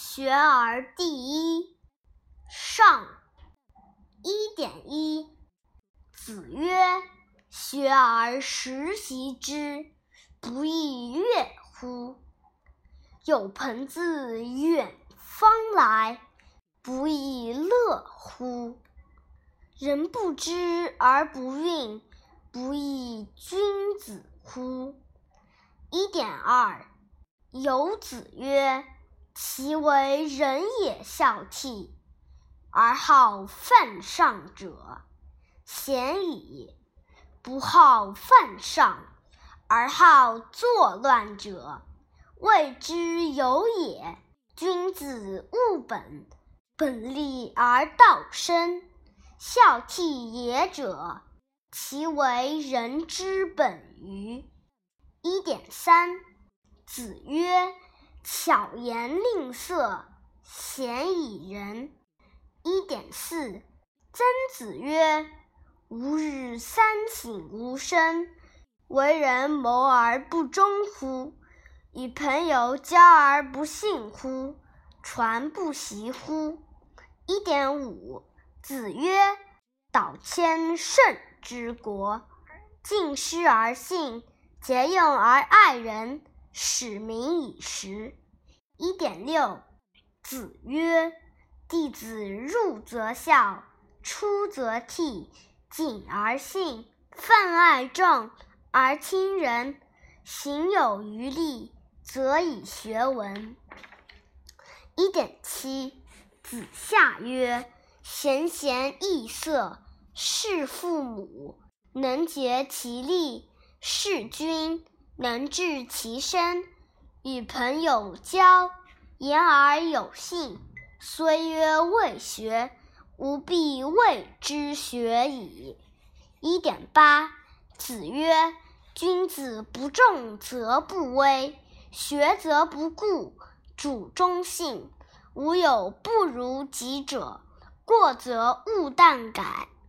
学而第一。上一点一。子曰：“学而时习之，不亦说乎？有朋自远方来，不亦乐乎？人不知而不愠，不亦君子乎？”一点二。有子曰：“其为人也孝悌，而好犯上者，贤矣；不好犯上，而好作乱者，谓之有也。君子务本，本立而道生。孝悌也者，其为人之本与？”一点三。子曰：“巧言令色，鲜矣仁。”一点四。曾子曰：“吾日三省吾身：为人谋而不忠乎？与朋友交而不信乎？传不习乎？”一点五。子曰：“道谦胜之国，敬师而信，节用而爱人。”使民以时。一点六。子曰：“弟子入则孝，出则悌，谨而信，泛爱众而亲仁，行有余力，则以学文。”一点七。子夏曰：“贤贤易色，事父母能竭其力，事君。”能治其身，与朋友交，言而有信。虽曰未学，吾必谓之学矣。一点八。子曰：“君子不重则不威，学则不固，主忠信。吾有不如己者，过则勿惮改。”